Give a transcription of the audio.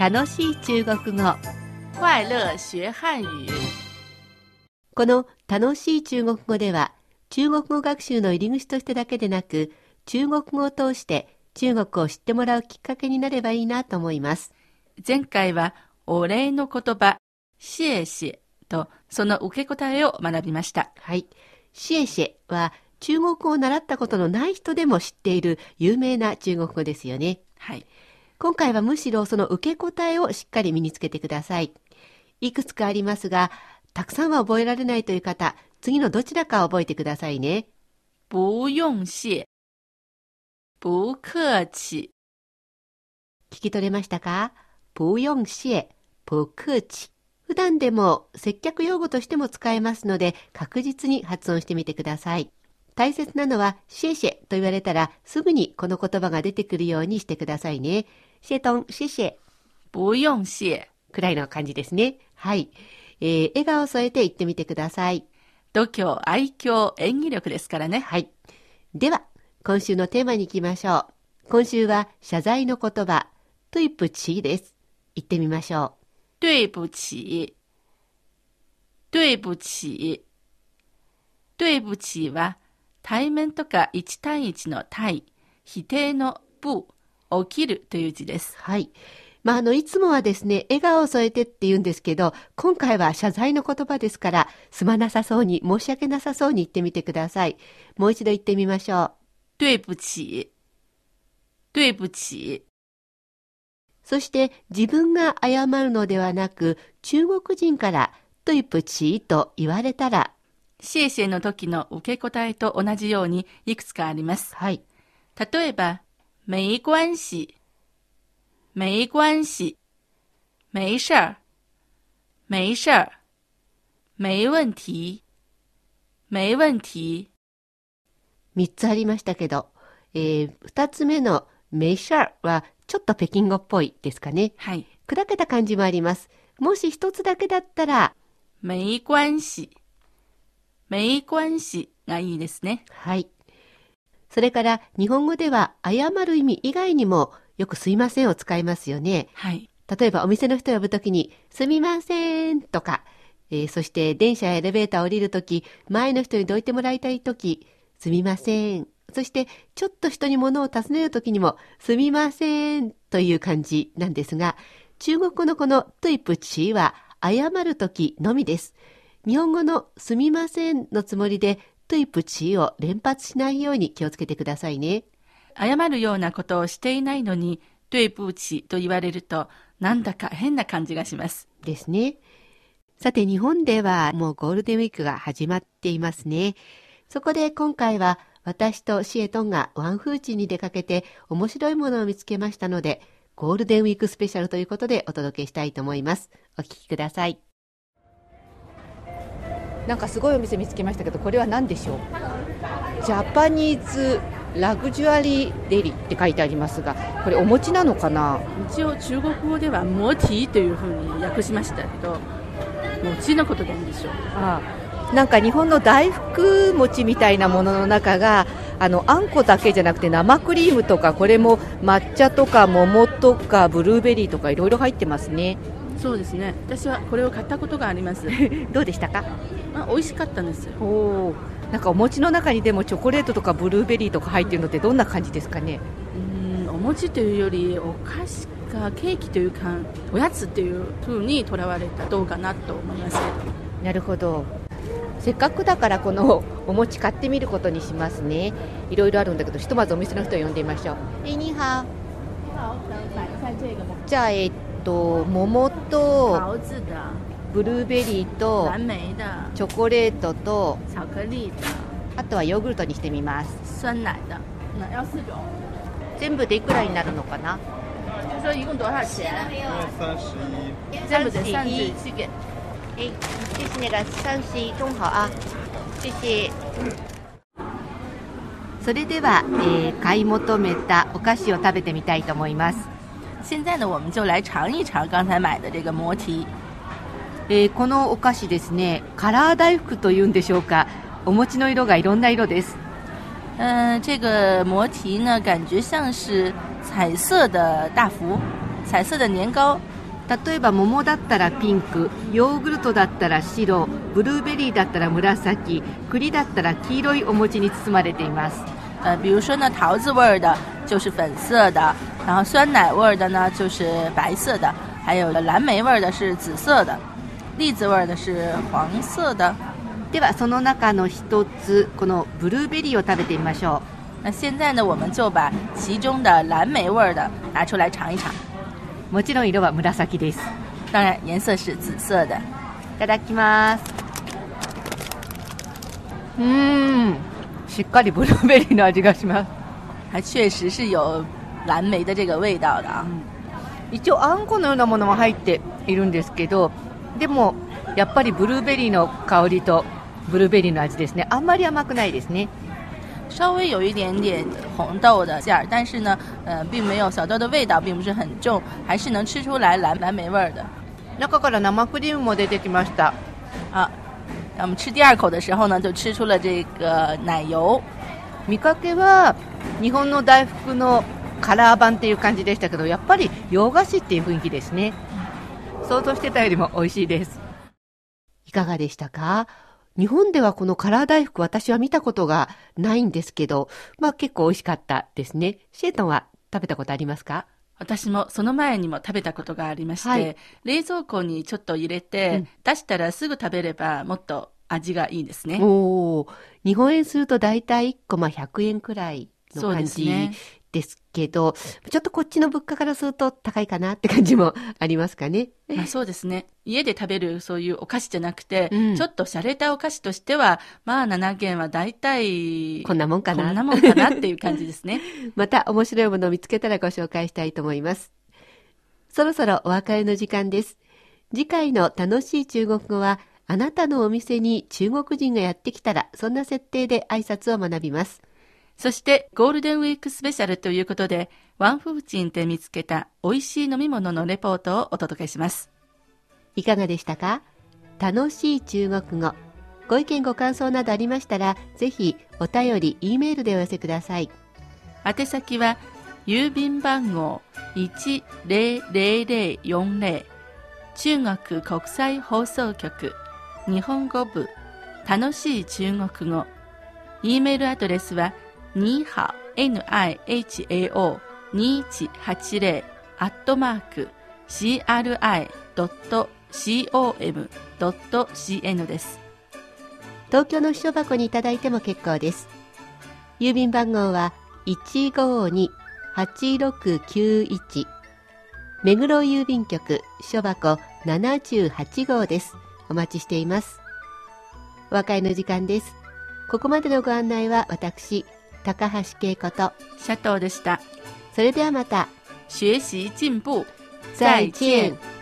楽しい中国語快乐学汉语。この楽しい中国語では中国語学習の入り口としてだけでなく中国語を通して中国を知ってもらうきっかけになればいいなと思います前回はお礼の言葉、謝謝とその受け答えを学びました。はいシエシェは中国語を習ったことのない人でも知っている有名な中国語ですよねはい。今回はむしろその受け答えをしっかり身につけてください。いくつかありますが、たくさんは覚えられないという方、次のどちらか覚えてくださいね。不用謝。不客气。聞き取れましたか？不用謝、不客气。普段でも接客用語としても使えますので、確実に発音してみてください。大切なのは、シェシェと言われたら、すぐにこの言葉が出てくるようにしてくださいね。シェトン、シェシェ。不用謝。くらいの感じですね。はい。えー笑顔を添えて言ってみてください。度胸、愛嬌、演技力ですからね。はい。では、今週のテーマに行きましょう。今週は謝罪の言葉、トゥイプチーです。言ってみましょ对不起。对不起。对不起は、対面とか1対1の対、否定の不、起きるという字ですう。。はい。まあ、あの、いつもはですね、笑顔を添えてって言うんですけど、今回は謝罪の言葉ですから、すまなさそうに、申し訳なさそうに言ってみてください。もう一度言ってみましょう。对不起。对不起。そして、自分が謝るのではなく、中国人から、トゥイプチーと言われたら、シェイシェイの時の受け答えと同じようにいくつかあります。はい。例えば、没关系。没关系。没事儿。没事儿。没問題。没問題。3つありましたけど、えー、2つ目のメシャーはちょっと北京語っぽいですかね。はい。砕けた感じもあります。もし1つだけだったら、没关系。没关系がいいですね。はい。それから日本語では謝る意味以外にもよくすいませんを使いますよね。はい。例えばお店の人を呼ぶときに、すみませんとか、えーそして電車やエレベーターを降りるとき、前の人にどいてもらいたいとき、すみません。そして、ちょっと人に物を尋ねるときにも、すみませんという感じなんですが、中国語のこのトゥイプチーは、謝るときのみです。日本語のすみませんのつもりで、トゥイプチーを連発しないように気をつけてくださいね。謝るようなことをしていないのに、对不起と言われると、なんだか変な感じがします。ですね。さて日本ではもうゴールデンウィークが始まっていますね。そこで今回は私とシエトンがワンフーチに出かけて面白いものを見つけましたので、ゴールデンウィークスペシャルということでお届けしたいと思います。お聞きください。なんかすごいお店見つけましたけどこれは何でしょう？ジャパニーズラグジュアリーデリって書いてありますがこれお餅なのかな？一応中国語ではモティというふうに訳しましたけど、餅のことなんでしょう。ああなんか日本の大福餅みたいなものの中があのあんこだけじゃなくて生クリームとかこれも抹茶とか桃とかブルーベリーとかいろいろ入ってますねそうですね。私はこれを買ったことがあります。どうでしたか？あ美味しかったんですよ。おー。なんかお餅の中にでもチョコレートとかブルーベリーとか入ってるのってどんな感じですかね？うーん、お餅というよりお菓子かケーキというかおやつっていうふうにとらわれたどうかなと思いますけど。なるほど。せっかくだからこの お餅買ってみることにしますね。いろいろあるんだけどひとまずお店の人を呼んでみましょう。えにはじゃあえっと桃と桃子的、ブルーベリーとチョコレートとあとはヨーグルトにしてみます。全部でいくらになるのかな？全部で三十七元。えですねが三四中好啊谢谢それでは、えー買い求めたお菓子を食べてみたいと思います。现在呢，我们就来尝一尝刚才买的这个魔提。えーこのお菓子ですね、カラー大福というんでしょうか。お餅の色がいろんな色です。嗯、这个魔提呢，感觉像是彩色的大福，彩色的年糕，例えば桃だったらピンクヨーグルトだったら白ブルーベリーだったら紫栗だったら黄色いお餅に包まれています呃，比如说呢，桃子味儿的就是粉色的，然后酸奶味儿的呢就是白色的，还有蓝莓味儿的是紫色的，栗子味儿的是黄色的。ではその中の一つこのブルーベリーを食べてみましょう。那现在呢，我们就把其中的蓝莓味儿的拿出来尝一尝。もちろん色は紫です。当然，颜色是紫色的。いただきます。嗯。しっかりブルーベリーの味がします还确实是有蓝莓的这个味道的啊。一応あんこのようなものも入っているんですけどでもやっぱりブルーベリーの香りとブルーベリーの味ですねあんまり甘くないですね稍微有一点点红豆的馅儿，但是呢，呃，并没有小豆的味道，并不是很重，还是能吃出来蓝蓝莓味儿的。中から生クリームも出てきました啊，我们吃第二口的时候呢，就吃出了这个奶油。見かけは日本の大福のカラー版っていう感じでしたけどやっぱり洋菓子っていう雰囲気ですね想像してたよりも美味しいですいかがでしたか日本ではこのカラー大福私は見たことがないんですけど、まあ結構美味しかったですね。シェイトンは食べたことありますか私もその前にも食べたことがありまして、はい。冷蔵庫にちょっと入れて、うん。出したらすぐ食べればもっと味がいいですね。おー。日本円すると大体1個まあ100円くらいのそう感じですけど、ちょっとこっちの物価からすると高いかなって感じも ありますかね。まあそうですね。家で食べるそういうお菓子じゃなくて、うんちょっと洒落たお菓子としては、まあ7軒は大体、こんなもんかな。こんなもんかなっていう感じですね。また面白いものを見つけたらご紹介したいと思います。そろそろお別れの時間です。次回の楽しい中国語は、あなたのお店に中国人がやってきたら、そんな設定で挨拶を学びます。そして、ゴールデンウィークスペシャルということで、ワンフーチンで見つけた美味しい飲み物のレポートをお届けします。いかがでしたか？楽しい中国語。ご意見ご感想などありましたら、ぜひお便り、E メールでお寄せください。宛先は、郵便番号10040中国国際放送局日本語部楽しい中国語 E メールアドレスはには nihao2180 アットマーク cri.com.cn です。東京の秘書箱にいただいても結構です。郵便番号は152-8691目黒郵便局秘書箱78号です。お待ちしています。お別れの時間です。ここまでのご案内は私、高橋恵子と、シャトーでした。それではまた、学習進步。再見。再見